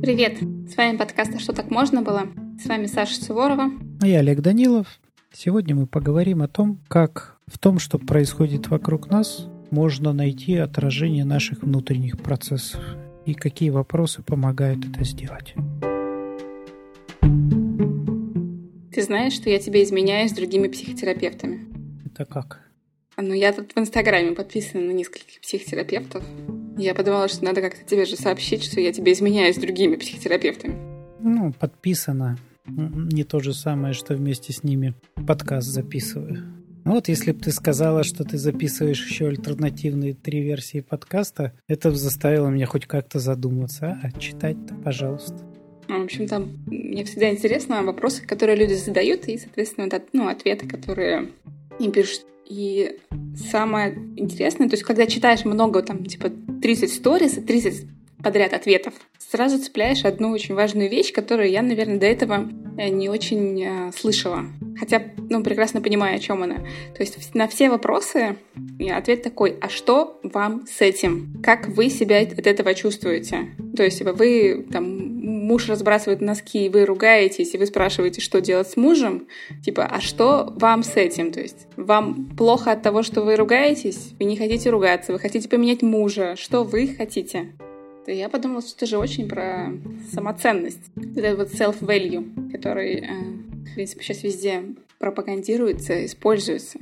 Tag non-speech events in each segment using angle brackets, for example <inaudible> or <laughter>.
Привет! С вами подкаст «А что так можно было?» С вами Саша Суворова. А я Олег Данилов. Сегодня мы поговорим о том, как в том, что происходит вокруг нас, можно найти отражение наших внутренних процессов и какие вопросы помогают это сделать. Ты знаешь, что я тебе изменяю с другими психотерапевтами? Это как? Ну, я тут в Инстаграме подписана на нескольких психотерапевтов. Я подумала, что надо как-то тебе же сообщить, что я тебе изменяю с другими психотерапевтами. Ну, подписано. Не то же самое, что вместе с ними подкаст записываю. Ну вот если бы ты сказала, что ты записываешь еще альтернативные три версии подкаста, это бы заставило меня хоть как-то задуматься. А читать-то, пожалуйста. Ну, в общем, там мне всегда интересно вопросы, которые люди задают, и, соответственно, ну, ответы, которые им пишут. И самое интересное, то есть, когда читаешь много, там, типа, 30 сториз, 30 подряд ответов, сразу цепляешь одну очень важную вещь, которую я, наверное, до этого э, не очень э, слышала. Хотя, ну, прекрасно понимаю, о чем она. То есть на все вопросы ответ такой, а что вам с этим? Как вы себя от этого чувствуете? То есть, вы там муж разбрасывает носки, и вы ругаетесь, и вы спрашиваете, что делать с мужем, типа, а что вам с этим? То есть вам плохо от того, что вы ругаетесь? Вы не хотите ругаться, вы хотите поменять мужа. Что вы хотите? То я подумала, что это же очень про самоценность. Вот этот вот self-value, который, э, в принципе, сейчас везде пропагандируется, используется.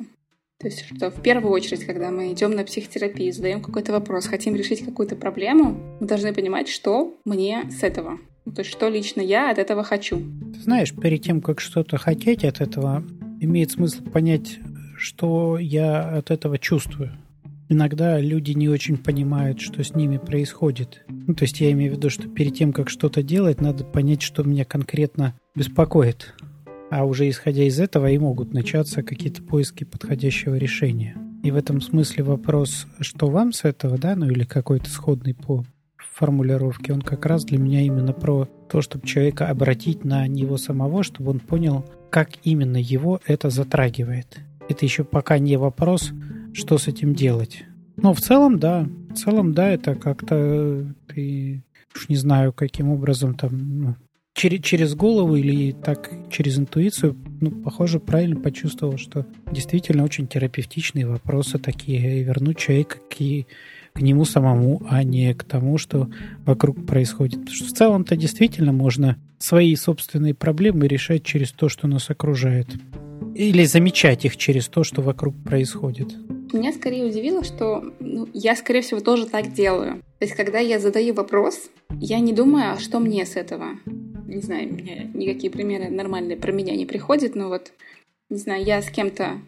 То есть, что в первую очередь, когда мы идем на психотерапию, задаем какой-то вопрос, хотим решить какую-то проблему, мы должны понимать, что мне с этого. То есть, что лично я от этого хочу. Ты знаешь, перед тем, как что-то хотеть от этого, имеет смысл понять, что я от этого чувствую. Иногда люди не очень понимают, что с ними происходит. Ну, то есть я имею в виду, что перед тем, как что-то делать, надо понять, что меня конкретно беспокоит. А уже исходя из этого и могут начаться какие-то поиски подходящего решения. И в этом смысле вопрос, что вам с этого, да, ну или какой-то сходный по формулировке, он как раз для меня именно про то, чтобы человека обратить на него самого, чтобы он понял, как именно его это затрагивает. Это еще пока не вопрос, что с этим делать. Но в целом, да. В целом, да, это как-то ты уж не знаю, каким образом там ну, через, через голову или так через интуицию, ну, похоже, правильно почувствовал, что действительно очень терапевтичные вопросы такие, и вернуть человека к к нему самому, а не к тому, что вокруг происходит. Потому что в целом-то действительно можно свои собственные проблемы решать через то, что нас окружает. Или замечать их через то, что вокруг происходит. Меня скорее удивило, что ну, я, скорее всего, тоже так делаю. То есть, когда я задаю вопрос, я не думаю, а что мне с этого. Не знаю, меня никакие примеры нормальные про меня не приходят, но вот, не знаю, я с кем-то...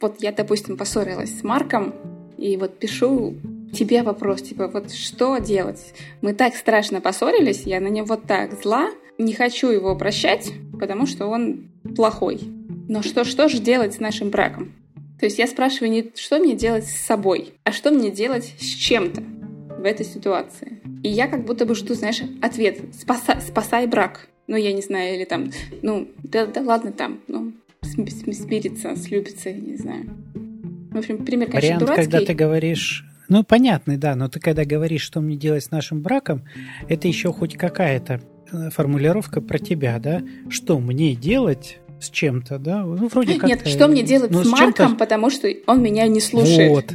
Вот я, допустим, поссорилась с Марком, и вот пишу тебе вопрос, типа, вот что делать? Мы так страшно поссорились, я на него так зла, не хочу его прощать, потому что он плохой. Но что, что же делать с нашим браком? То есть я спрашиваю не что мне делать с собой, а что мне делать с чем-то в этой ситуации. И я как будто бы жду, знаешь, ответ «спасай, спасай брак». Ну, я не знаю, или там, ну, да, да ладно там, ну, смириться, слюбиться, я не знаю. В общем, пример, конечно, Вариант, дурацкий. когда ты говоришь ну, понятный, да, но ты когда говоришь, что мне делать с нашим браком, это еще хоть какая-то э, формулировка про тебя, да? Что мне делать с чем-то, да? Ну, вроде как Нет, что мне делать ну, с, с Марком, потому что он меня не слушает. Вот.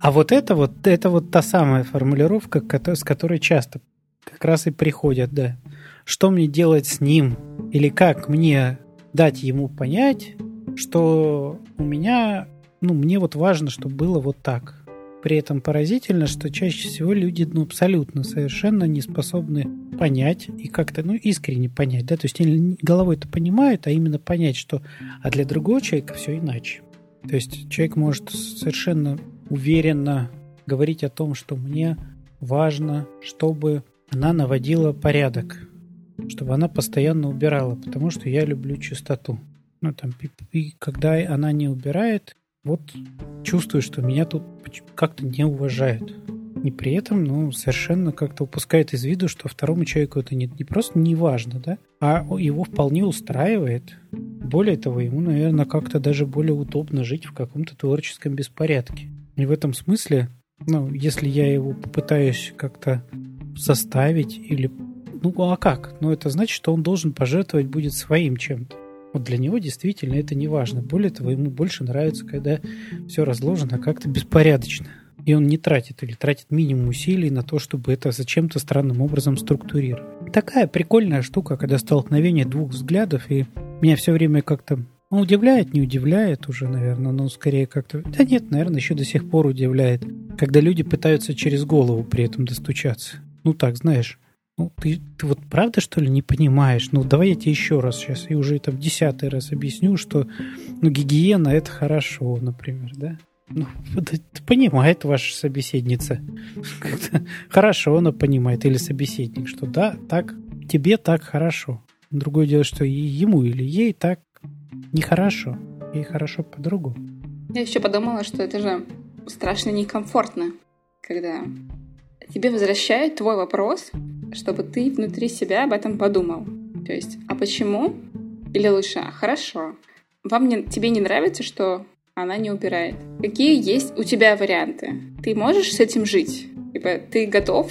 А вот это вот, это вот та самая формулировка, с которой часто как раз и приходят, да. Что мне делать с ним? Или как мне дать ему понять, что у меня, ну, мне вот важно, чтобы было вот так. При этом поразительно, что чаще всего люди ну, абсолютно совершенно не способны понять и как-то ну, искренне понять. Да? То есть они головой это понимают, а именно понять, что а для другого человека все иначе. То есть человек может совершенно уверенно говорить о том, что мне важно, чтобы она наводила порядок, чтобы она постоянно убирала, потому что я люблю чистоту. Ну, там, и, и когда она не убирает, вот чувствую, что меня тут как-то не уважают. И при этом, ну, совершенно как-то упускает из виду, что второму человеку это не, не просто не важно, да, а его вполне устраивает. Более того, ему, наверное, как-то даже более удобно жить в каком-то творческом беспорядке. И в этом смысле, ну, если я его попытаюсь как-то заставить или... Ну, а как? Ну, это значит, что он должен пожертвовать будет своим чем-то. Вот для него действительно это не важно. Более того, ему больше нравится, когда все разложено как-то беспорядочно. И он не тратит или тратит минимум усилий на то, чтобы это зачем-то странным образом структурировать. Такая прикольная штука, когда столкновение двух взглядов, и меня все время как-то ну, удивляет, не удивляет уже, наверное, но скорее как-то... Да нет, наверное, еще до сих пор удивляет, когда люди пытаются через голову при этом достучаться. Ну так, знаешь, ну, ты, ты вот правда, что ли, не понимаешь? Ну, давай я тебе еще раз сейчас, и уже там десятый раз объясню, что ну, гигиена – это хорошо, например, да? Ну, понимает ваша собеседница. Хорошо она понимает, или собеседник, что да, так, тебе так хорошо. Другое дело, что и ему или ей так нехорошо. Ей хорошо по-другому. Я еще подумала, что это же страшно некомфортно, когда тебе возвращают твой вопрос, чтобы ты внутри себя об этом подумал. То есть, а почему? Или лучше, а хорошо. Вам не, тебе не нравится, что она не убирает? Какие есть у тебя варианты? Ты можешь с этим жить? Типа, ты готов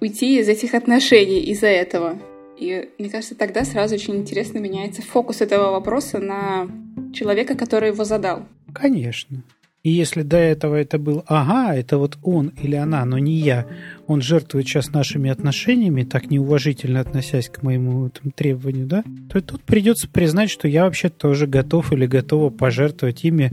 уйти из этих отношений из-за этого? И мне кажется, тогда сразу очень интересно меняется фокус этого вопроса на человека, который его задал. Конечно. И если до этого это был «ага, это вот он или она, но не я», он жертвует сейчас нашими отношениями, так неуважительно относясь к моему там, требованию, да, то тут придется признать, что я вообще тоже готов или готова пожертвовать ими,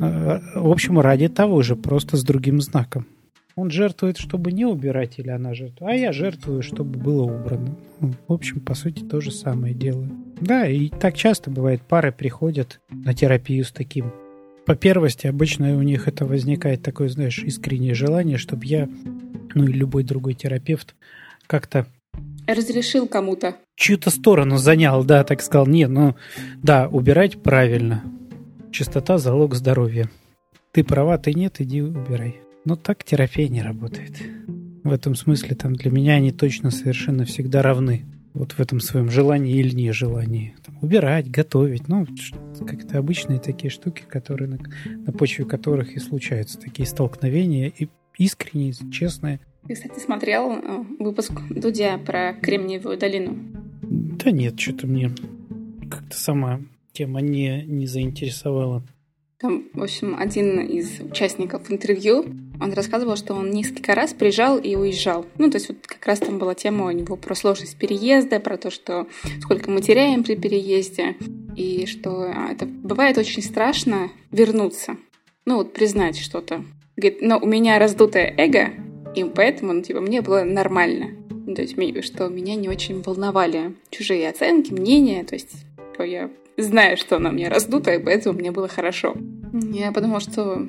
э, в общем, ради того же, просто с другим знаком. Он жертвует, чтобы не убирать, или она жертвует, а я жертвую, чтобы было убрано. В общем, по сути, то же самое делаю. Да, и так часто бывает, пары приходят на терапию с таким по первости обычно у них это возникает такое, знаешь, искреннее желание, чтобы я, ну и любой другой терапевт как-то разрешил кому-то. Чью-то сторону занял, да, так сказал. Не, ну, да, убирать правильно. Чистота – залог здоровья. Ты права, ты нет, иди убирай. Но так терапия не работает. В этом смысле там для меня они точно совершенно всегда равны вот в этом своем желании или нежелании. Там, убирать, готовить, ну, как-то обычные такие штуки, которые на, на почве которых и случаются такие столкновения, и искренние, честные. Ты, кстати, смотрел э, выпуск Дудя про Кремниевую долину? Да нет, что-то мне как-то сама тема не, не заинтересовала. Там, в общем, один из участников интервью, он рассказывал, что он несколько раз приезжал и уезжал. Ну, то есть вот как раз там была тема у него про сложность переезда, про то, что сколько мы теряем при переезде, и что а, это бывает очень страшно вернуться. Ну, вот признать что-то. Говорит, но у меня раздутое эго, и поэтому, ну, типа, мне было нормально. Ну, то есть, что меня не очень волновали чужие оценки, мнения, то есть, типа, я зная, что она мне раздута, и поэтому мне было хорошо. Я подумала, что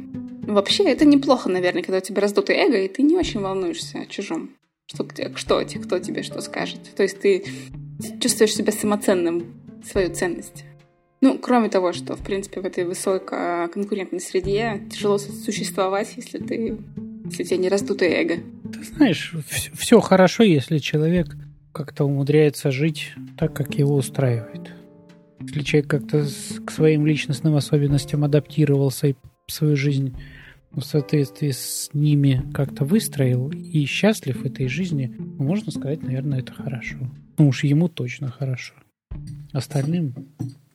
вообще это неплохо, наверное, когда у тебя раздутое эго, и ты не очень волнуешься о чужом. Что, что, кто тебе что скажет. То есть ты чувствуешь себя самоценным, свою ценность. Ну, кроме того, что, в принципе, в этой высококонкурентной среде тяжело существовать, если ты если у тебя не раздутое эго. Ты знаешь, все хорошо, если человек как-то умудряется жить так, как его устраивает. Если человек как-то к своим личностным особенностям адаптировался и свою жизнь в соответствии с ними как-то выстроил и счастлив в этой жизни, можно сказать, наверное, это хорошо. Ну уж ему точно хорошо. Остальным,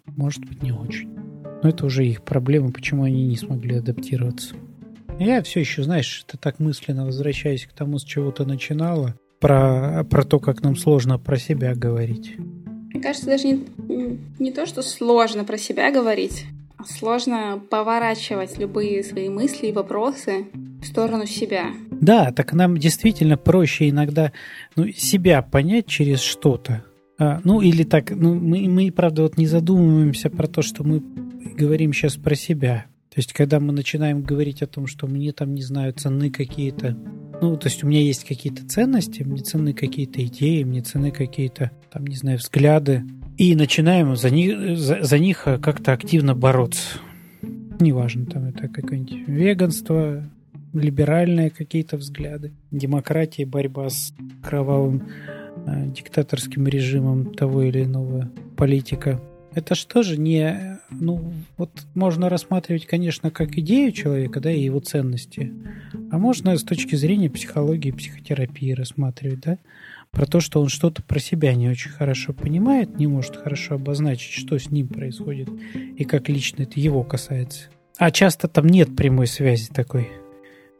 может быть, не очень. Но это уже их проблема, почему они не смогли адаптироваться. Я все еще, знаешь, ты так мысленно возвращаясь к тому, с чего ты начинала, про, про то, как нам сложно про себя говорить. Мне кажется, даже не, не то, что сложно про себя говорить, сложно поворачивать любые свои мысли и вопросы в сторону себя. Да, так нам действительно проще иногда ну, себя понять через что-то. А, ну, или так, ну, мы, мы, правда, вот не задумываемся про то, что мы говорим сейчас про себя. То есть, когда мы начинаем говорить о том, что мне там, не знаю, ценны какие-то ну, то есть у меня есть какие-то ценности, мне ценны какие-то идеи, мне ценны какие-то, там, не знаю, взгляды. И начинаем за них, за, за них как-то активно бороться. Неважно, там это какое-нибудь веганство, либеральные какие-то взгляды, демократия, борьба с кровавым э, диктаторским режимом того или иного политика. Это что же не... Ну, вот можно рассматривать, конечно, как идею человека, да, и его ценности. А можно с точки зрения психологии, психотерапии рассматривать, да, про то, что он что-то про себя не очень хорошо понимает, не может хорошо обозначить, что с ним происходит и как лично это его касается. А часто там нет прямой связи такой.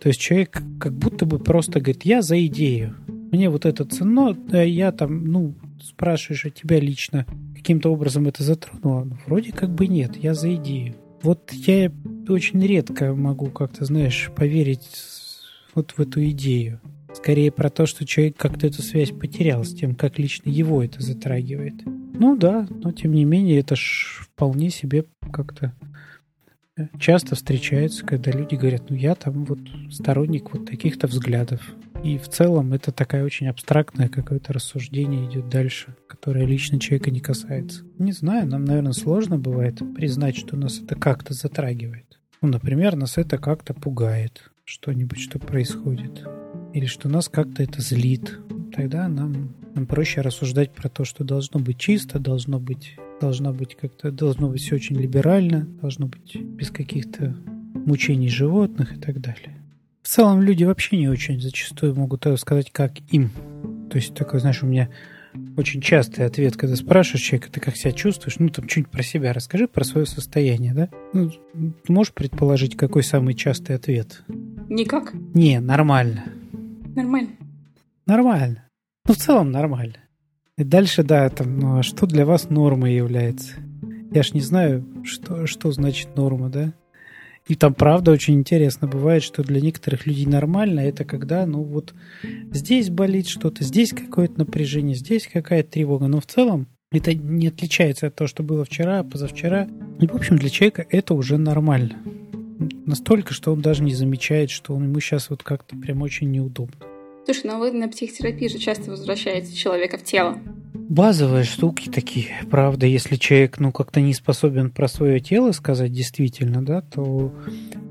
То есть человек как будто бы просто говорит, я за идею. Мне вот это ценно, да, я там, ну, спрашиваешь, а тебя лично каким-то образом это затронуло? Ну, вроде как бы нет, я за идею. Вот я очень редко могу как-то, знаешь, поверить вот в эту идею. Скорее про то, что человек как-то эту связь потерял с тем, как лично его это затрагивает. Ну да, но тем не менее это ж вполне себе как-то э, часто встречается, когда люди говорят, ну я там вот сторонник вот таких-то взглядов. И в целом это такая очень абстрактное какое-то рассуждение идет дальше, которое лично человека не касается. Не знаю, нам, наверное, сложно бывает признать, что нас это как-то затрагивает. Ну, например, нас это как-то пугает, что-нибудь, что происходит или что нас как-то это злит, тогда нам, нам проще рассуждать про то, что должно быть чисто, должно быть, должно быть как-то, должно быть все очень либерально, должно быть без каких-то мучений животных и так далее. В целом люди вообще не очень зачастую могут сказать, как им. То есть такой, знаешь, у меня очень частый ответ, когда спрашиваешь человека, ты как себя чувствуешь, ну, там, что-нибудь про себя расскажи, про свое состояние, да? Ну, ты можешь предположить, какой самый частый ответ? Никак. Не, нормально. Нормально. Нормально. Ну, в целом нормально. И дальше, да, там, ну, а что для вас нормой является? Я ж не знаю, что, что значит норма, да? И там, правда, очень интересно бывает, что для некоторых людей нормально это когда, ну, вот здесь болит что-то, здесь какое-то напряжение, здесь какая-то тревога. Но в целом это не отличается от того, что было вчера, позавчера. И, в общем, для человека это уже нормально. Настолько, что он даже не замечает, что он, ему сейчас вот как-то прям очень неудобно. Слушай, ну вы на психотерапии же часто возвращаете человека в тело. Базовые штуки такие, правда, если человек, ну, как-то не способен про свое тело сказать действительно, да, то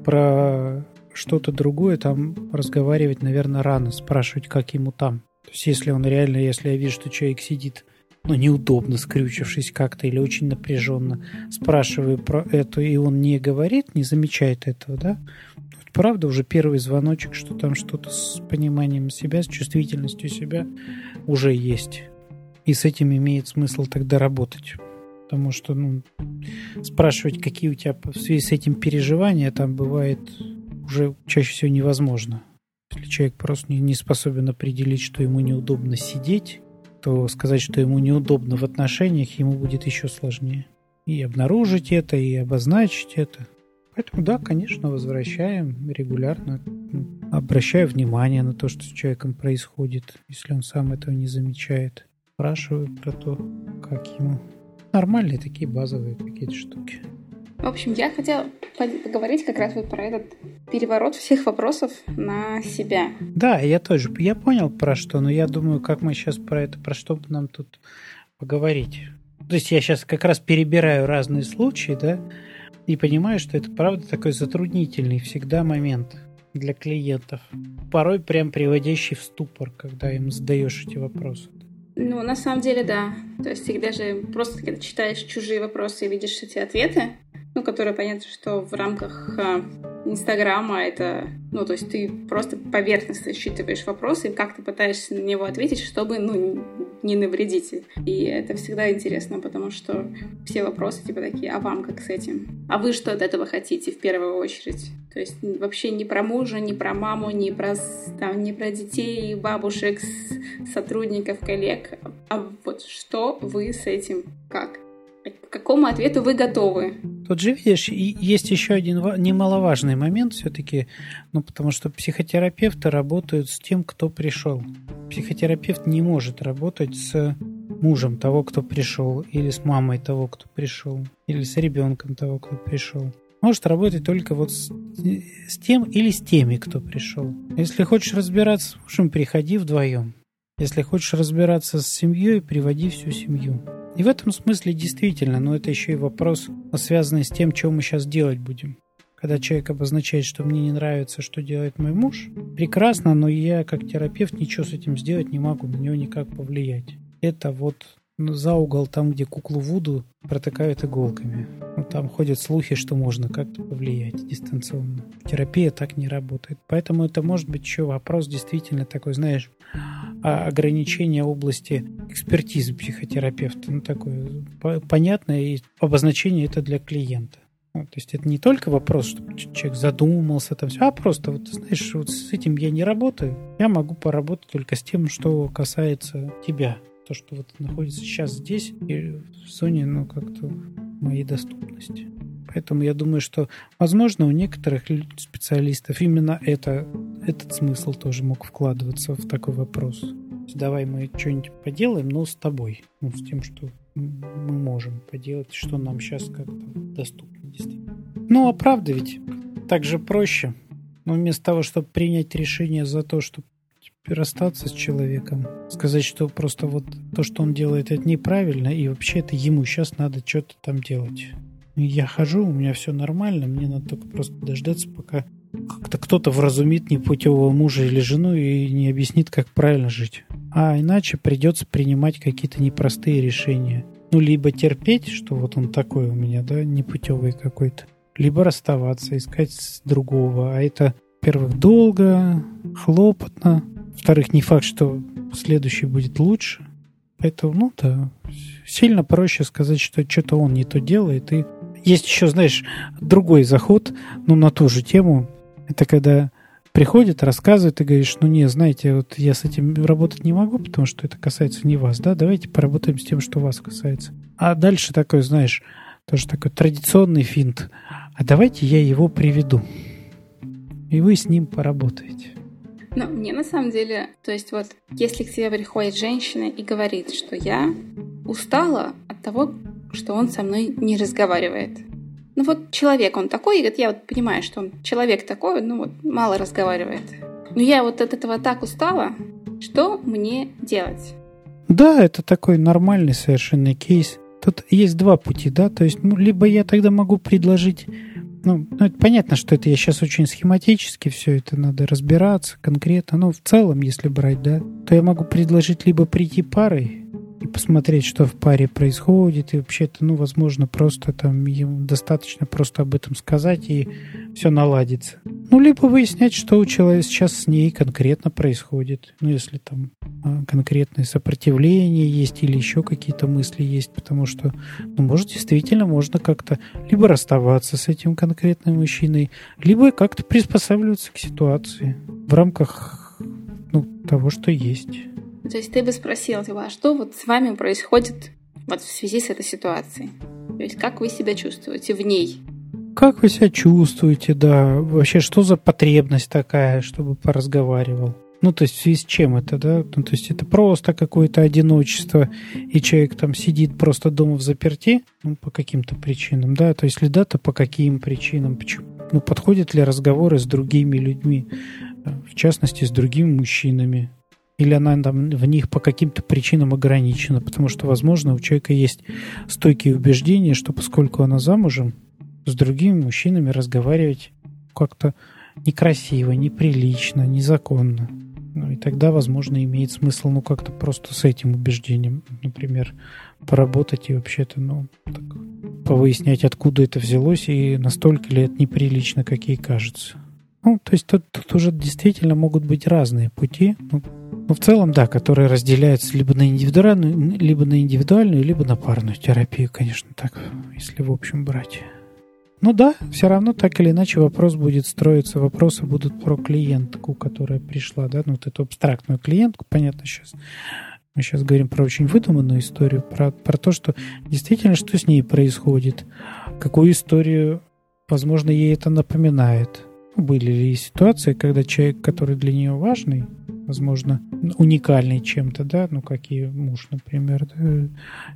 про что-то другое там разговаривать, наверное, рано, спрашивать, как ему там. То есть, если он реально, если я вижу, что человек сидит ну, неудобно, скрючившись как-то или очень напряженно, спрашиваю про это, и он не говорит, не замечает этого, да, правда уже первый звоночек, что там что-то с пониманием себя, с чувствительностью себя уже есть. И с этим имеет смысл тогда работать. Потому что, ну, спрашивать, какие у тебя в связи с этим переживания, там бывает уже чаще всего невозможно. Если человек просто не, не способен определить, что ему неудобно сидеть, то сказать, что ему неудобно в отношениях, ему будет еще сложнее. И обнаружить это, и обозначить это. Поэтому да, конечно, возвращаем регулярно, обращаю внимание на то, что с человеком происходит, если он сам этого не замечает. Спрашиваю про то, как ему. Нормальные такие базовые какие-то штуки. В общем, я хотела поговорить как раз вот про этот переворот всех вопросов на себя. Да, я тоже. Я понял про что, но я думаю, как мы сейчас про это, про что нам тут поговорить. То есть я сейчас как раз перебираю разные случаи, да, и понимаю, что это правда такой затруднительный всегда момент для клиентов. Порой прям приводящий в ступор, когда им задаешь эти вопросы. Ну, на самом деле, да. То есть ты даже просто когда читаешь чужие вопросы и видишь эти ответы, ну, которые понятно, что в рамках а, Инстаграма это, ну, то есть ты просто поверхностно считываешь вопросы и как ты пытаешься на него ответить, чтобы, ну, не навредить. И это всегда интересно, потому что все вопросы типа такие, а вам как с этим? А вы что от этого хотите в первую очередь? То есть вообще не про мужа, не про маму, не про, там, не про детей, бабушек, сотрудников, коллег, а вот что вы с этим, как? К какому ответу вы готовы? Тут же, видишь, есть еще один немаловажный момент все-таки, ну, потому что психотерапевты работают с тем, кто пришел. Психотерапевт не может работать с мужем того, кто пришел, или с мамой того, кто пришел, или с ребенком того, кто пришел. Может работать только вот с, с тем или с теми, кто пришел. Если хочешь разбираться с мужем, приходи вдвоем. Если хочешь разбираться с семьей, приводи всю семью. И в этом смысле действительно, но это еще и вопрос, связанный с тем, что мы сейчас делать будем. Когда человек обозначает, что мне не нравится, что делает мой муж, прекрасно, но я как терапевт ничего с этим сделать не могу, на него никак повлиять. Это вот ну, за угол, там, где куклу Вуду протыкают иголками. Ну, там ходят слухи, что можно как-то повлиять дистанционно. Терапия так не работает. Поэтому это может быть еще вопрос действительно такой, знаешь, ограничения области экспертизы психотерапевта. Ну, такое понятное и обозначение это для клиента. Ну, то есть это не только вопрос, чтобы человек задумался, там все, а просто вот, знаешь, вот с этим я не работаю. Я могу поработать только с тем, что касается тебя то, что вот находится сейчас здесь, и в зоне, ну, как-то моей доступности. Поэтому я думаю, что, возможно, у некоторых специалистов именно это, этот смысл тоже мог вкладываться в такой вопрос. Давай мы что-нибудь поделаем, но с тобой. Ну, с тем, что мы можем поделать, что нам сейчас как-то доступно действительно. Ну, а правда ведь так же проще. Но вместо того, чтобы принять решение за то, чтобы расстаться с человеком, сказать, что просто вот то, что он делает, это неправильно, и вообще это ему сейчас надо что-то там делать. Я хожу, у меня все нормально, мне надо только просто дождаться, пока как-то кто-то вразумит непутевого мужа или жену и не объяснит, как правильно жить. А иначе придется принимать какие-то непростые решения. Ну, либо терпеть, что вот он такой у меня, да, непутевый какой-то, либо расставаться, искать другого. А это, во-первых, долго, хлопотно, во-вторых, не факт, что следующий будет лучше. Поэтому, ну да, сильно проще сказать, что что-то он не то делает. И есть еще, знаешь, другой заход, ну, на ту же тему. Это когда приходит, рассказывает и говоришь, ну не, знаете, вот я с этим работать не могу, потому что это касается не вас, да, давайте поработаем с тем, что вас касается. А дальше такой, знаешь, тоже такой традиционный финт. А давайте я его приведу. И вы с ним поработаете. Ну, мне на самом деле, то есть вот, если к тебе приходит женщина и говорит, что я устала от того, что он со мной не разговаривает. Ну вот человек он такой, и говорит, я вот понимаю, что он человек такой, ну вот мало разговаривает. Но я вот от этого так устала, что мне делать? Да, это такой нормальный совершенно кейс. Тут есть два пути, да, то есть, ну, либо я тогда могу предложить ну, ну, это понятно, что это я сейчас очень схематически все это надо разбираться конкретно. Но в целом, если брать, да, то я могу предложить либо прийти парой и посмотреть, что в паре происходит, и вообще-то, ну, возможно, просто там ему достаточно просто об этом сказать, и все наладится. Ну, либо выяснять, что у человека сейчас с ней конкретно происходит. Ну, если там а, конкретное сопротивление есть или еще какие-то мысли есть, потому что, ну, может, действительно можно как-то либо расставаться с этим конкретным мужчиной, либо как-то приспосабливаться к ситуации в рамках ну, того, что есть. То есть ты бы спросил, типа, а что вот с вами происходит вот в связи с этой ситуацией? То есть как вы себя чувствуете в ней? Как вы себя чувствуете, да? Вообще, что за потребность такая, чтобы поразговаривал? Ну, то есть в связи с чем это, да? Ну, то есть это просто какое-то одиночество, и человек там сидит просто дома в заперти, ну, по каким-то причинам, да? То есть если да, то по каким причинам? Почему? Ну, подходят ли разговоры с другими людьми, э, в частности, с другими мужчинами? Или она там в них по каким-то причинам ограничена, потому что, возможно, у человека есть стойкие убеждения, что поскольку она замужем, с другими мужчинами разговаривать как-то некрасиво, неприлично, незаконно. Ну и тогда, возможно, имеет смысл, ну, как-то просто с этим убеждением, например, поработать и вообще-то, ну, так, повыяснять, откуда это взялось и настолько ли это неприлично, как ей кажется. Ну, то есть тут, тут уже действительно могут быть разные пути. Ну, ну, в целом, да, которые разделяются либо на индивидуальную, либо на индивидуальную, либо на парную терапию, конечно, так, если в общем брать. Ну да, все равно так или иначе вопрос будет строиться, вопросы будут про клиентку, которая пришла, да, ну вот эту абстрактную клиентку, понятно сейчас. Мы сейчас говорим про очень выдуманную историю, про, про то, что действительно, что с ней происходит, какую историю, возможно, ей это напоминает. Были ли ситуации, когда человек, который для нее важный, возможно, уникальный чем-то, да, ну, какие муж, например, да,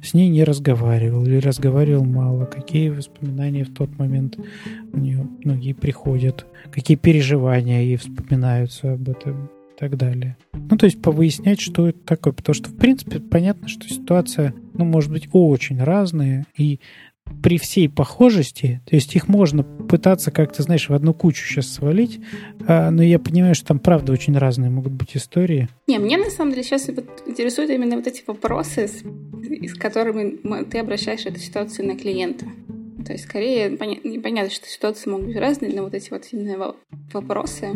с ней не разговаривал или разговаривал мало, какие воспоминания в тот момент у нее многие приходят, какие переживания ей вспоминаются об этом и так далее. Ну, то есть повыяснять, что это такое, потому что, в принципе, понятно, что ситуация, ну, может быть, очень разная, и при всей похожести, то есть их можно пытаться как-то, знаешь, в одну кучу сейчас свалить, а, но я понимаю, что там правда очень разные могут быть истории. Не, мне на самом деле сейчас интересуют именно вот эти вопросы, с, с которыми ты обращаешь эту ситуацию на клиента. То есть, скорее, непонятно, что ситуации могут быть разные, но вот эти вот именно вопросы,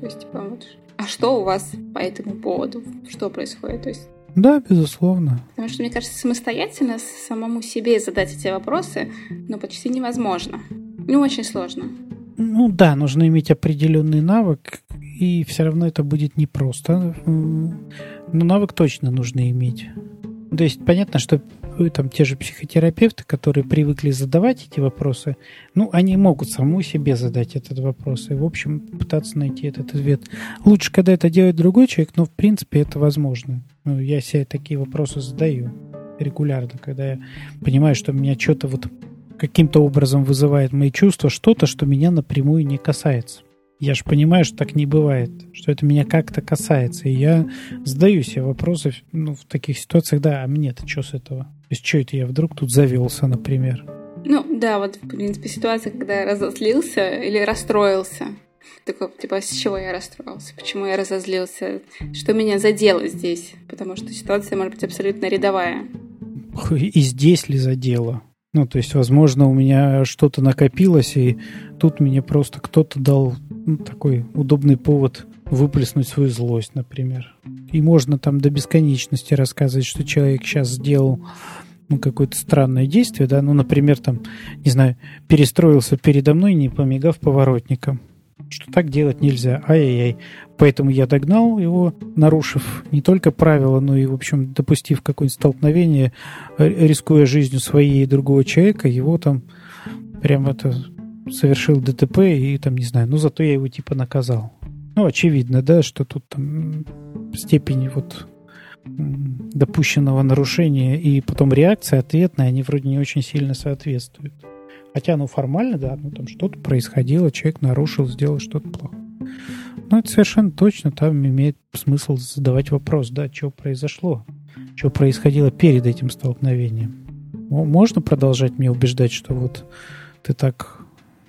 то есть, типа, вот, а что у вас по этому поводу? Что происходит? То есть, да, безусловно. Потому что, мне кажется, самостоятельно самому себе задать эти вопросы, ну, почти невозможно. Ну, очень сложно. Ну да, нужно иметь определенный навык, и все равно это будет непросто. Но навык точно нужно иметь. То есть понятно, что там те же психотерапевты, которые привыкли задавать эти вопросы, ну, они могут саму себе задать этот вопрос и, в общем, пытаться найти этот ответ. Лучше, когда это делает другой человек, но, в принципе, это возможно. Ну, я себе такие вопросы задаю регулярно, когда я понимаю, что меня что-то вот каким-то образом вызывает мои чувства, что-то, что меня напрямую не касается. Я же понимаю, что так не бывает, что это меня как-то касается. И я задаю себе вопросы ну, в таких ситуациях, да, а мне-то что с этого? То есть что это я вдруг тут завелся, например? Ну, да, вот, в принципе, ситуация, когда я разозлился или расстроился. Такой, типа, с чего я расстроился? Почему я разозлился? Что меня задело здесь? Потому что ситуация может быть абсолютно рядовая. И здесь ли задело? Ну, то есть, возможно, у меня что-то накопилось, и тут мне просто кто-то дал ну, такой удобный повод выплеснуть свою злость, например. И можно там до бесконечности рассказывать, что человек сейчас сделал ну, какое-то странное действие, да, ну, например, там, не знаю, перестроился передо мной, не помигав поворотником. Что так делать нельзя. Ай-яй-яй. Поэтому я догнал его, нарушив не только правила, но и, в общем, допустив какое-нибудь столкновение, рискуя жизнью своей и другого человека, его там прям это совершил ДТП и там, не знаю, ну зато я его типа наказал. Ну, очевидно, да, что тут там степень вот допущенного нарушения и потом реакция ответная, они вроде не очень сильно соответствуют. Хотя, ну, формально, да, ну, там что-то происходило, человек нарушил, сделал что-то плохое. Но это совершенно точно там имеет смысл задавать вопрос, да, что произошло, что происходило перед этим столкновением. Можно продолжать мне убеждать, что вот ты так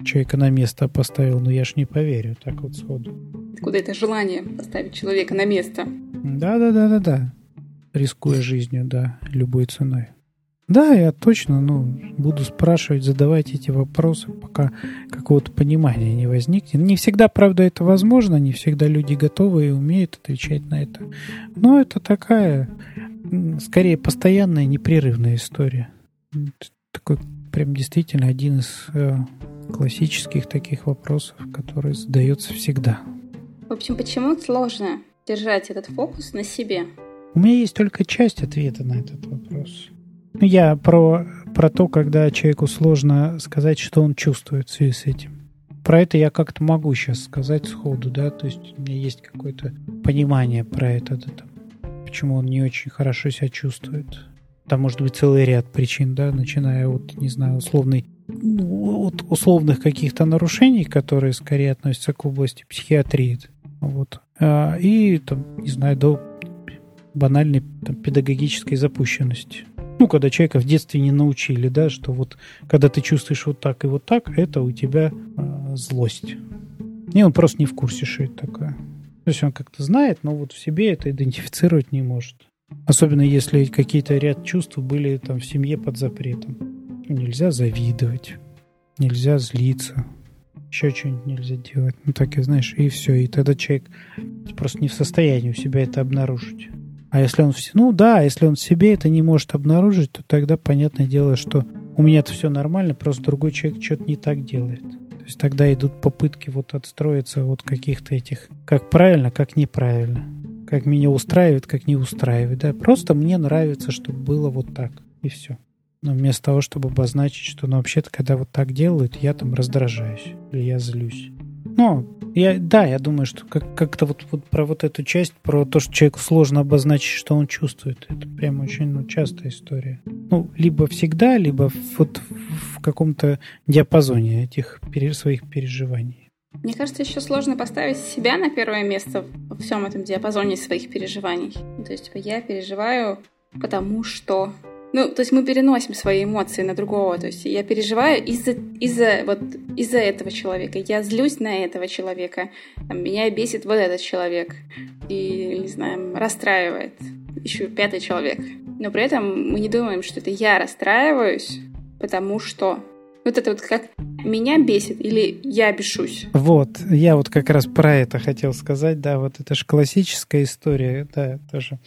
человека на место поставил, но я ж не поверю так вот сходу. Откуда это желание поставить человека на место? Да-да-да-да-да. Рискуя жизнью, да, любой ценой. Да, я точно, ну, буду спрашивать, задавать эти вопросы, пока какого-то понимания не возникнет. Не всегда, правда, это возможно, не всегда люди готовы и умеют отвечать на это. Но это такая, скорее, постоянная, непрерывная история. Такой прям действительно один из э, классических таких вопросов, который задается всегда. В общем, почему сложно держать этот фокус на себе? У меня есть только часть ответа на этот вопрос. Ну, я про, про то, когда человеку сложно сказать, что он чувствует в связи с этим. Про это я как-то могу сейчас сказать сходу, да, то есть у меня есть какое-то понимание про это, да, там, почему он не очень хорошо себя чувствует. Там может быть целый ряд причин, да, начиная от, не знаю, условной ну, от условных каких-то нарушений, которые скорее относятся к области психиатрии. Вот. А, и, там, не знаю, до банальной там, педагогической запущенности. Ну, когда человека в детстве не научили, да, что вот когда ты чувствуешь вот так и вот так, это у тебя э, злость. И он просто не в курсе, что это такое. То есть он как-то знает, но вот в себе это идентифицировать не может. Особенно если какие-то ряд чувств были там в семье под запретом. Нельзя завидовать, нельзя злиться, еще что-нибудь нельзя делать. Ну так и знаешь, и все. И тогда человек просто не в состоянии у себя это обнаружить. А если он... Ну да, если он в себе это не может обнаружить, то тогда понятное дело, что у меня это все нормально, просто другой человек что-то не так делает. То есть тогда идут попытки вот отстроиться от каких-то этих... Как правильно, как неправильно. Как меня устраивает, как не устраивает. Да? Просто мне нравится, чтобы было вот так. И все. Но вместо того, чтобы обозначить, что ну вообще-то, когда вот так делают, я там раздражаюсь или я злюсь. Ну, я, да, я думаю, что как- как-то вот, вот про вот эту часть, про то, что человеку сложно обозначить, что он чувствует, это прям очень ну, частая история. Ну, либо всегда, либо вот в каком-то диапазоне этих пере- своих переживаний. Мне кажется, еще сложно поставить себя на первое место во всем этом диапазоне своих переживаний. То есть, типа, я переживаю потому что Ну, то есть мы переносим свои эмоции на другого. То есть я переживаю из-за из вот, из этого человека. Я злюсь на этого человека. Меня бесит вот этот человек. И, не знаю, расстраивает еще пятый человек. Но при этом мы не думаем, что это я расстраиваюсь, потому что вот это вот как меня бесит или я бешусь. Вот, я вот как раз про это хотел сказать, да, вот это же классическая история, да, тоже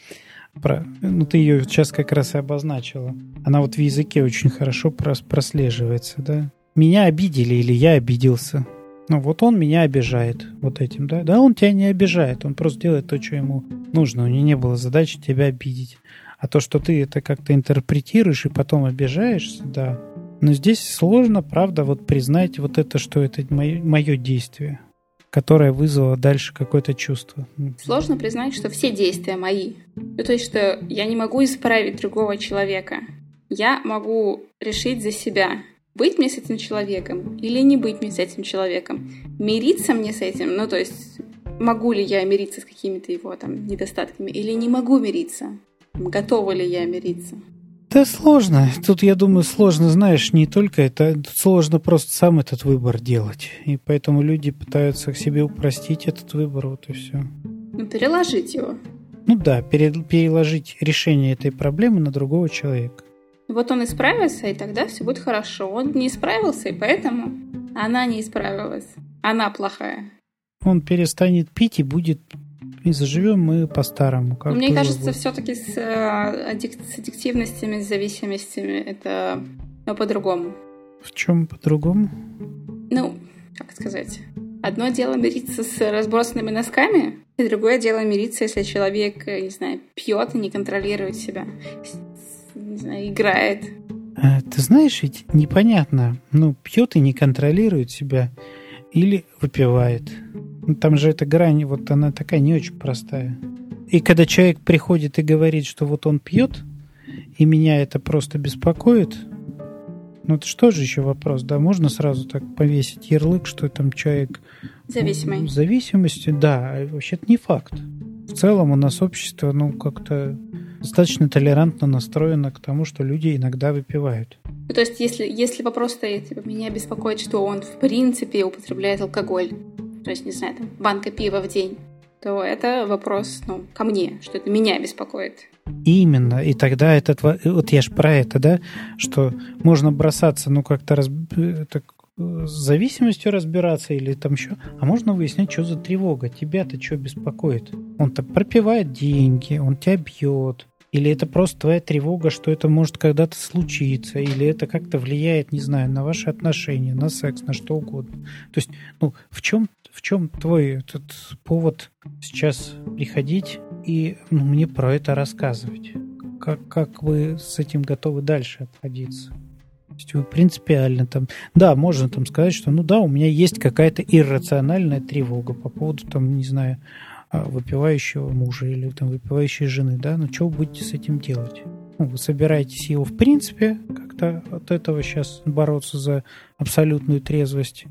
про, ну, ты ее сейчас как раз и обозначила. Она вот в языке очень хорошо прос, прослеживается, да. Меня обидели или я обиделся. Ну, вот он меня обижает вот этим, да? Да, он тебя не обижает, он просто делает то, что ему нужно. У него не было задачи тебя обидеть. А то, что ты это как-то интерпретируешь и потом обижаешься, да. Но здесь сложно, правда, вот признать вот это, что это мое, мое действие которое вызвало дальше какое-то чувство. Сложно признать, что все действия мои. Ну, то есть, что я не могу исправить другого человека. Я могу решить за себя, быть мне с этим человеком или не быть мне с этим человеком. Мириться мне с этим, ну, то есть, могу ли я мириться с какими-то его там недостатками или не могу мириться. Готова ли я мириться? Да сложно. Тут, я думаю, сложно, знаешь, не только это. Тут сложно просто сам этот выбор делать. И поэтому люди пытаются к себе упростить этот выбор, вот и все. Ну, переложить его. Ну да, переложить решение этой проблемы на другого человека. Вот он исправится, и тогда все будет хорошо. Он не исправился, и поэтому она не исправилась. Она плохая. Он перестанет пить и будет и заживем мы по-старому. Мне кажется, все-таки с, э, аддик... с аддиктивностями, с зависимостями это ну, по-другому. В чем по-другому? Ну, как сказать? Одно дело мириться с разбросанными носками, и другое дело мириться, если человек, э, не знаю, пьет и не контролирует себя, не знаю, играет. А, ты знаешь, ведь непонятно, ну, пьет и не контролирует себя или выпивает. Ну, там же эта грань, вот она такая не очень простая. И когда человек приходит и говорит, что вот он пьет, и меня это просто беспокоит, ну это что же еще вопрос, да? Можно сразу так повесить ярлык, что там человек... Зависимый. В зависимости, да. Вообще это не факт. В целом у нас общество, ну, как-то достаточно толерантно настроено к тому, что люди иногда выпивают. Ну, то есть, если, если вопрос стоит, типа, меня беспокоит, что он в принципе употребляет алкоголь, то есть, не знаю, там, банка пива в день, то это вопрос, ну, ко мне, что это меня беспокоит. Именно. И тогда этот... Вот я ж про это, да, что можно бросаться, ну, как-то раз, так, с зависимостью разбираться или там еще, а можно выяснять, что за тревога, тебя-то что беспокоит. Он-то пропивает деньги, он тебя бьет, или это просто твоя тревога, что это может когда-то случиться, или это как-то влияет, не знаю, на ваши отношения, на секс, на что угодно. То есть, ну, в чем в чем твой этот повод сейчас приходить и ну, мне про это рассказывать? Как, как вы с этим готовы дальше обходиться? То есть вы принципиально там... Да, можно там сказать, что ну да, у меня есть какая-то иррациональная тревога по поводу там, не знаю, а, выпивающего мужа или там выпивающей жены, да, но что вы будете с этим делать? Ну, вы собираетесь его в принципе как-то от этого сейчас бороться за абсолютную трезвость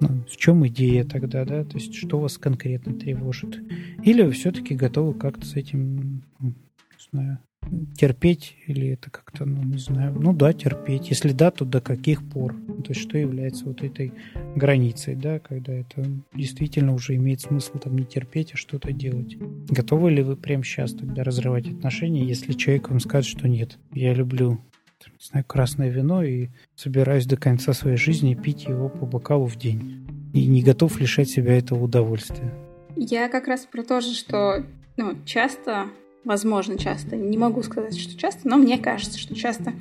ну, в чем идея тогда, да? То есть, что вас конкретно тревожит? Или вы все-таки готовы как-то с этим, ну, не знаю, терпеть? Или это как-то, ну, не знаю, ну да, терпеть. Если да, то до каких пор? Ну, то есть, что является вот этой границей, да, когда это действительно уже имеет смысл там не терпеть, а что-то делать? Готовы ли вы прямо сейчас тогда разрывать отношения, если человек вам скажет, что нет, я люблю знаю, красное вино и собираюсь до конца своей жизни пить его по бокалу в день. И не готов лишать себя этого удовольствия. Я как раз про то же, что ну, часто, возможно, часто, не могу сказать, что часто, но мне кажется, что часто,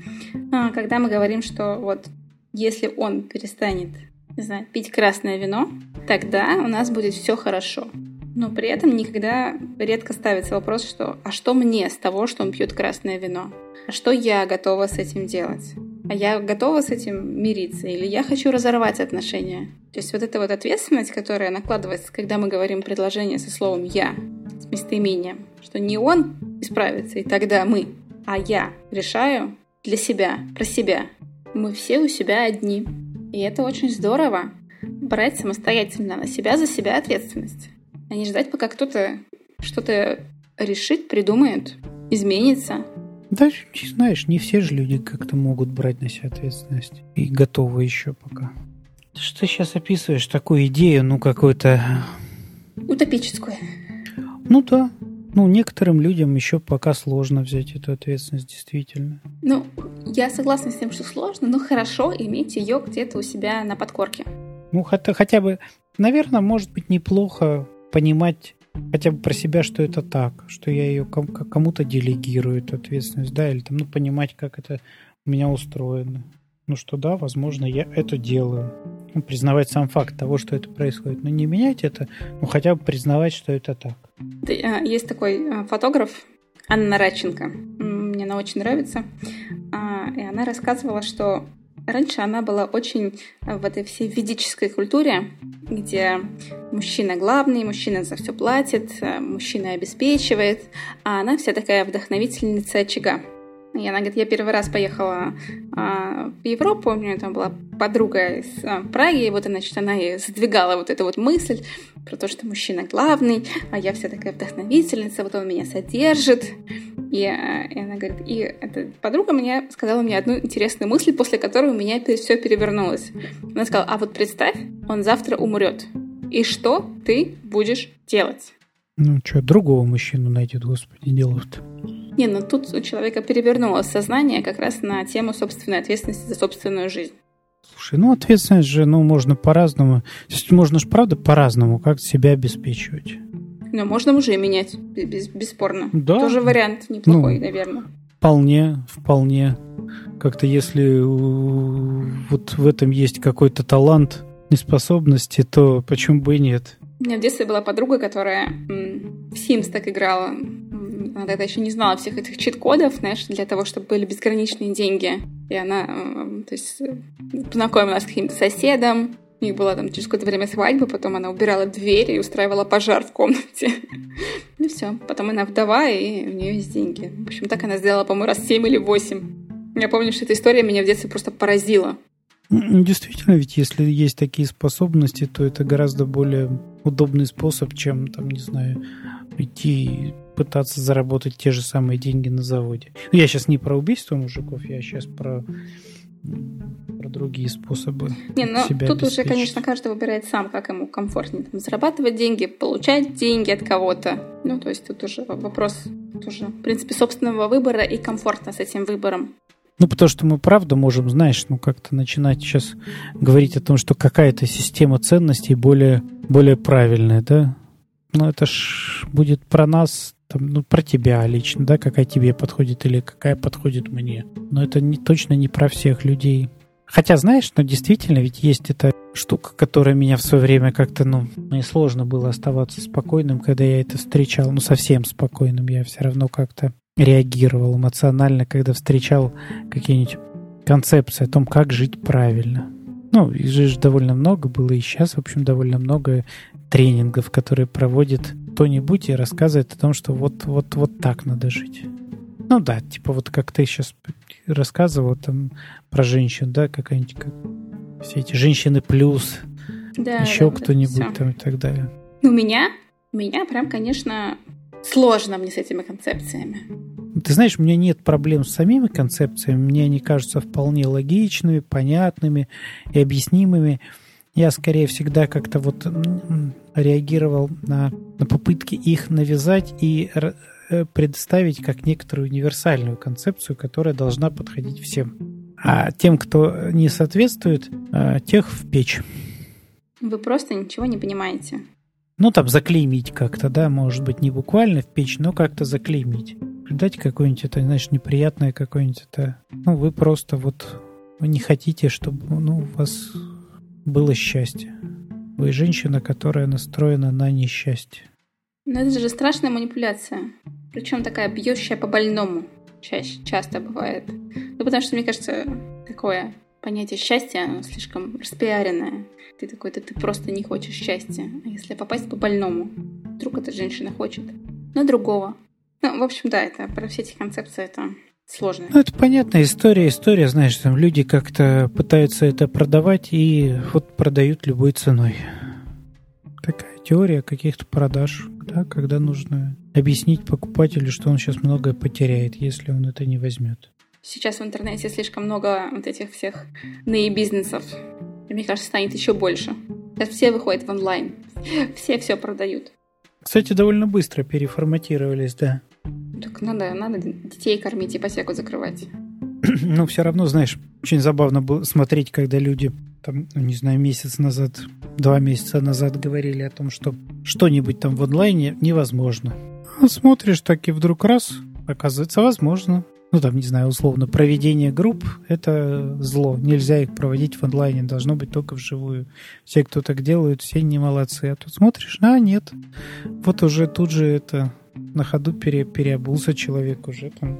а, когда мы говорим, что вот если он перестанет, не знаю, пить красное вино, тогда у нас будет все хорошо. Но при этом никогда редко ставится вопрос, что «а что мне с того, что он пьет красное вино?» А что я готова с этим делать? А я готова с этим мириться? Или я хочу разорвать отношения? То есть вот эта вот ответственность, которая накладывается, когда мы говорим предложение со словом «я», с местоимением, что не он исправится, и тогда мы, а я решаю для себя, про себя. Мы все у себя одни. И это очень здорово, брать самостоятельно на себя за себя ответственность а не ждать, пока кто-то что-то решит, придумает, изменится. Да, знаешь, не все же люди как-то могут брать на себя ответственность. И готовы еще пока. Что ты сейчас описываешь такую идею, ну, какую-то... Утопическую. Ну да. Ну, некоторым людям еще пока сложно взять эту ответственность, действительно. Ну, я согласна с тем, что сложно, но хорошо иметь ее где-то у себя на подкорке. Ну, хотя, хотя бы, наверное, может быть неплохо понимать хотя бы про себя, что это так, что я ее кому-то делегирую, эту ответственность, да, или там, ну, понимать, как это у меня устроено. Ну, что да, возможно, я это делаю. Ну, признавать сам факт того, что это происходит. Но не менять это, ну, хотя бы признавать, что это так. А, есть такой а, фотограф, Анна Радченко. Мне она очень нравится. А, и она рассказывала, что раньше она была очень в этой всей ведической культуре, где мужчина главный, мужчина за все платит, мужчина обеспечивает, а она вся такая вдохновительница очага. И она говорит, я первый раз поехала а, в Европу, у меня там была подруга из а, Праги, и вот, значит, она и задвигала вот эту вот мысль про то, что мужчина главный, а я вся такая вдохновительница, вот он меня содержит. И, а, и она говорит, и эта подруга мне сказала мне одну интересную мысль, после которой у меня все перевернулось. Она сказала, а вот представь, он завтра умрет. И что ты будешь делать? Ну что, другого мужчину найдет, господи, делают. Не, ну тут у человека перевернулось сознание как раз на тему собственной ответственности за собственную жизнь. Слушай, ну ответственность же, ну, можно по-разному. Можно же, правда, по-разному как себя обеспечивать. Но можно уже менять, бесспорно. Да. Тоже вариант неплохой, ну, наверное. Вполне, вполне. Как-то если вот в этом есть какой-то талант и способности, то почему бы и нет? У меня в детстве была подруга, которая в Sims так играла. Она тогда еще не знала всех этих чит-кодов, знаешь, для того, чтобы были безграничные деньги. И она, то есть, э, познакомилась с каким-то соседом, у них была там через какое-то время свадьба, потом она убирала двери и устраивала пожар в комнате. И все. Потом она вдова, и у нее есть деньги. В общем, так она сделала, по-моему, раз семь или восемь. Я помню, что эта история меня в детстве просто поразила. Действительно, ведь если есть такие способности, то это гораздо более удобный способ, чем, там, не знаю, идти пытаться заработать те же самые деньги на заводе. Ну, я сейчас не про убийство мужиков, я сейчас про про другие способы. Не, ну себя тут уже, конечно, каждый выбирает сам, как ему комфортнее там, зарабатывать деньги, получать деньги от кого-то. Ну, то есть тут уже вопрос тоже, в принципе, собственного выбора и комфортно с этим выбором. Ну, потому что мы правда можем, знаешь, ну как-то начинать сейчас говорить о том, что какая-то система ценностей более, более правильная, да? Ну, это ж будет про нас, там, ну, про тебя лично, да, какая тебе подходит или какая подходит мне. Но это не, точно не про всех людей. Хотя, знаешь, ну, действительно, ведь есть эта штука, которая меня в свое время как-то, ну, мне сложно было оставаться спокойным, когда я это встречал. Ну, совсем спокойным. Я все равно как-то реагировал эмоционально, когда встречал какие-нибудь концепции о том, как жить правильно. Ну, их же довольно много было, и сейчас, в общем, довольно много тренингов, которые проводит кто-нибудь и рассказывает о том, что вот, вот, вот так надо жить. Ну да, типа вот как ты сейчас рассказывал там про женщин, да, какая-нибудь как все эти женщины плюс, да, еще да, кто-нибудь да, там и так далее. Ну, меня, меня прям, конечно, сложно мне с этими концепциями. Ты знаешь, у меня нет проблем с самими концепциями, мне они кажутся вполне логичными, понятными и объяснимыми. Я скорее всегда как-то вот реагировал на, на попытки их навязать и э, предоставить как некоторую универсальную концепцию, которая должна подходить всем. А тем, кто не соответствует, э, тех в печь. Вы просто ничего не понимаете. Ну, там, заклеймить как-то, да, может быть, не буквально в печь, но как-то заклеймить. Дать какое-нибудь, это, знаешь, неприятное какое-нибудь, это... Ну, вы просто вот... Вы не хотите, чтобы, ну, вас было счастье. Вы женщина, которая настроена на несчастье. Но это же страшная манипуляция. Причем такая бьющая по больному. Чаще, часто бывает. Ну, потому что, мне кажется, такое понятие счастья оно слишком распиаренное. Ты такой, да ты просто не хочешь счастья. А если попасть по больному? Вдруг эта женщина хочет. На другого. Ну, в общем, да, это про все эти концепции, это сложно. Ну, это понятная история. История, знаешь, там люди как-то пытаются это продавать и вот продают любой ценой. Такая теория каких-то продаж, да, когда нужно объяснить покупателю, что он сейчас многое потеряет, если он это не возьмет. Сейчас в интернете слишком много вот этих всех бизнесов. Мне кажется, станет еще больше. Сейчас все выходят в онлайн. Все все продают. Кстати, довольно быстро переформатировались, да. Так надо, надо детей кормить, ипотеку закрывать. <clears throat> Но все равно, знаешь, очень забавно было смотреть, когда люди, там, ну, не знаю, месяц назад, два месяца назад говорили о том, что что-нибудь там в онлайне невозможно. А смотришь, так и вдруг раз, оказывается, возможно. Ну, там, не знаю, условно, проведение групп – это зло. Нельзя их проводить в онлайне, должно быть только вживую. Все, кто так делают, все не молодцы. А тут смотришь, а, нет. Вот уже тут же это на ходу пере, переобулся человек, уже там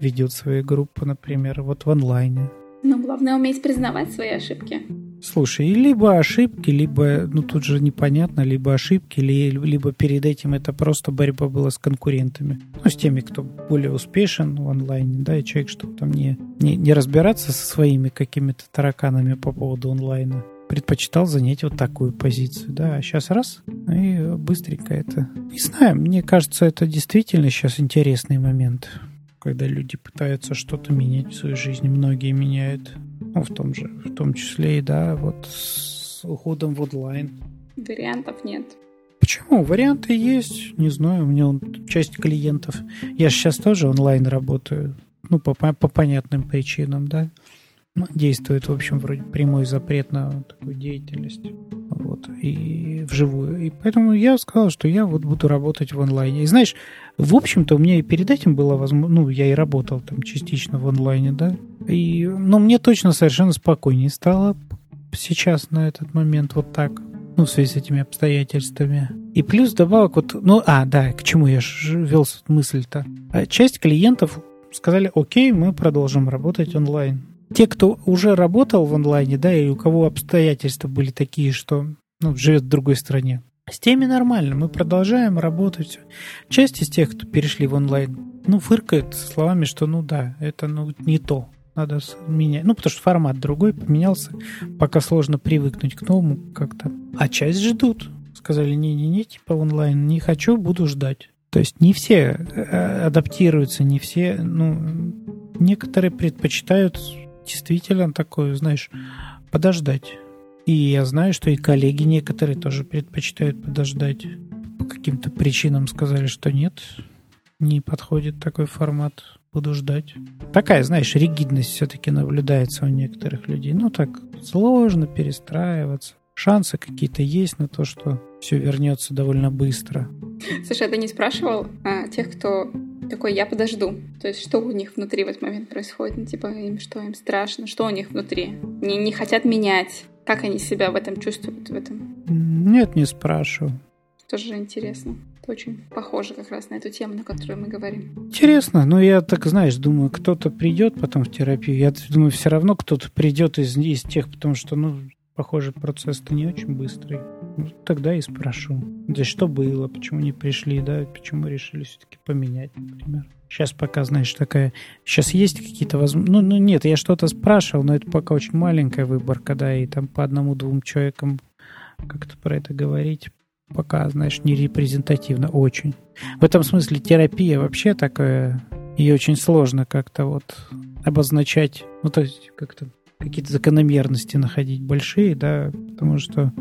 ведет свои группы, например, вот в онлайне. Ну, главное уметь признавать свои ошибки. Слушай, либо ошибки, либо, ну тут же непонятно, либо ошибки, либо перед этим это просто борьба была с конкурентами. Ну, с теми, кто более успешен в онлайне, да, и человек, чтобы там не, не, не разбираться со своими какими-то тараканами по поводу онлайна предпочитал занять вот такую позицию, да, а сейчас раз, и быстренько это. Не знаю, мне кажется, это действительно сейчас интересный момент, когда люди пытаются что-то менять в своей жизни, многие меняют, ну, в том же, в том числе и, да, вот с уходом в онлайн. Вариантов нет. Почему? Варианты есть. Не знаю, у меня часть клиентов. Я же сейчас тоже онлайн работаю. Ну, по, по понятным причинам, да. Ну, действует, в общем, вроде прямой запрет на такую деятельность. Вот, и вживую. И поэтому я сказал, что я вот буду работать в онлайне. И знаешь, в общем-то, у меня и перед этим было возможно, ну, я и работал там частично в онлайне, да. И, но мне точно совершенно спокойнее стало сейчас на этот момент вот так ну, в связи с этими обстоятельствами. И плюс добавок вот, ну, а, да, к чему я вел мысль-то. А часть клиентов сказали, окей, мы продолжим работать онлайн те, кто уже работал в онлайне, да, и у кого обстоятельства были такие, что ну, живет в другой стране, с теми нормально, мы продолжаем работать. Часть из тех, кто перешли в онлайн, ну, фыркает словами, что ну да, это ну не то, надо менять. Ну, потому что формат другой поменялся, пока сложно привыкнуть к новому как-то. А часть ждут. Сказали, не-не-не, типа онлайн, не хочу, буду ждать. То есть не все э, адаптируются, не все, ну, некоторые предпочитают действительно такое, знаешь, подождать. И я знаю, что и коллеги некоторые тоже предпочитают подождать. По каким-то причинам сказали, что нет, не подходит такой формат, буду ждать. Такая, знаешь, ригидность все-таки наблюдается у некоторых людей. Ну так, сложно перестраиваться. Шансы какие-то есть на то, что все вернется довольно быстро. Слушай, а ты не спрашивал а, тех, кто такой, я подожду. То есть, что у них внутри в этот момент происходит? Ну, типа, им что, им страшно? Что у них внутри? Не, не хотят менять. Как они себя в этом чувствуют? В этом? Нет, не спрашиваю. Тоже интересно. Это очень похоже как раз на эту тему, на которую мы говорим. Интересно, но я так, знаешь, думаю, кто-то придет потом в терапию. Я думаю, все равно кто-то придет из, из тех, потому что, ну, похоже, процесс-то не очень быстрый. Ну, тогда и спрошу. Да что было, почему не пришли, да, почему решили все-таки поменять, например. Сейчас пока, знаешь, такая... Сейчас есть какие-то возможности... Ну, ну, нет, я что-то спрашивал, но это пока очень маленькая выборка, да, и там по одному-двум человекам как-то про это говорить пока, знаешь, не репрезентативно очень. В этом смысле терапия вообще такая... Ее очень сложно как-то вот обозначать. Ну, то есть как-то какие-то закономерности находить большие, да, потому что,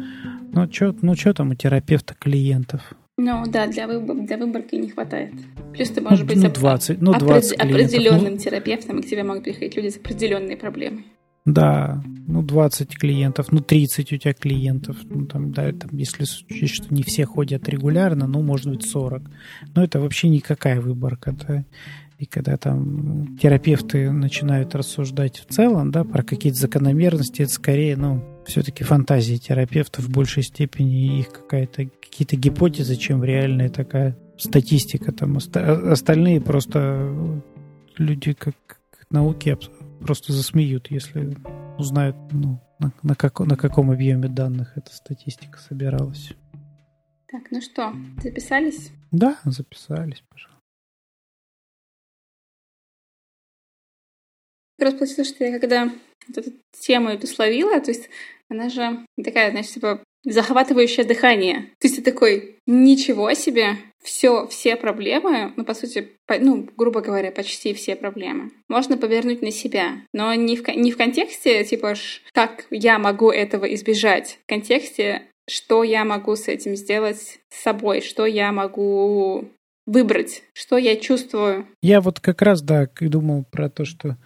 ну, что ну, чё там у терапевта клиентов? Ну, да, для, выбор, для выборки не хватает. Плюс ты можешь ну, быть ну, 20, ну, 20 опред, определенным ну, терапевтом, и к тебе могут приходить люди с определенной проблемой. Да, ну 20 клиентов, ну 30 у тебя клиентов, ну там, да, там, если что не все ходят регулярно, ну может быть 40. Но это вообще никакая выборка. Да? И когда там терапевты начинают рассуждать в целом, да, про какие-то закономерности, это скорее, ну, все-таки фантазии терапевтов в большей степени их какая-то какие-то гипотезы, чем реальная такая статистика. Там остальные просто люди как науки просто засмеют, если узнают, ну, на, на, как, на каком объеме данных эта статистика собиралась. Так, ну что, записались? Да, записались, пожалуйста. Получилось, что я когда вот эту тему эту словила, то есть она же такая, значит, типа захватывающее дыхание. То есть ты такой, ничего себе, все, все проблемы, ну, по сути, по, ну, грубо говоря, почти все проблемы, можно повернуть на себя. Но не в, не в контексте, типа, как я могу этого избежать. В контексте, что я могу с этим сделать с собой, что я могу выбрать, что я чувствую. Я вот как раз, да, думал про то, что,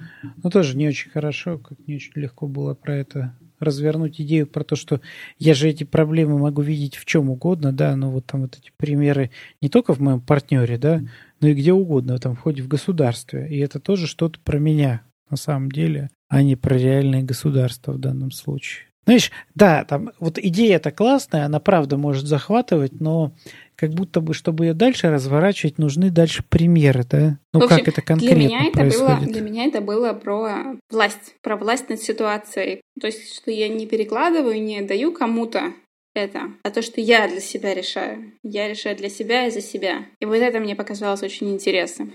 ну, тоже не очень хорошо, как не очень легко было про это развернуть идею про то, что я же эти проблемы могу видеть в чем угодно, да, ну вот там вот эти примеры не только в моем партнере, да, но и где угодно, там, в ходе в государстве. И это тоже что-то про меня на самом деле, а не про реальное государство в данном случае. Знаешь, да, там вот идея-то классная, она правда может захватывать, но как будто бы, чтобы ее дальше разворачивать, нужны дальше примеры, да? Ну, общем, как это конкретно для меня это происходит? Было, для меня это было про власть, про власть над ситуацией. То есть, что я не перекладываю, не даю кому-то это, а то, что я для себя решаю. Я решаю для себя и за себя. И вот это мне показалось очень интересным.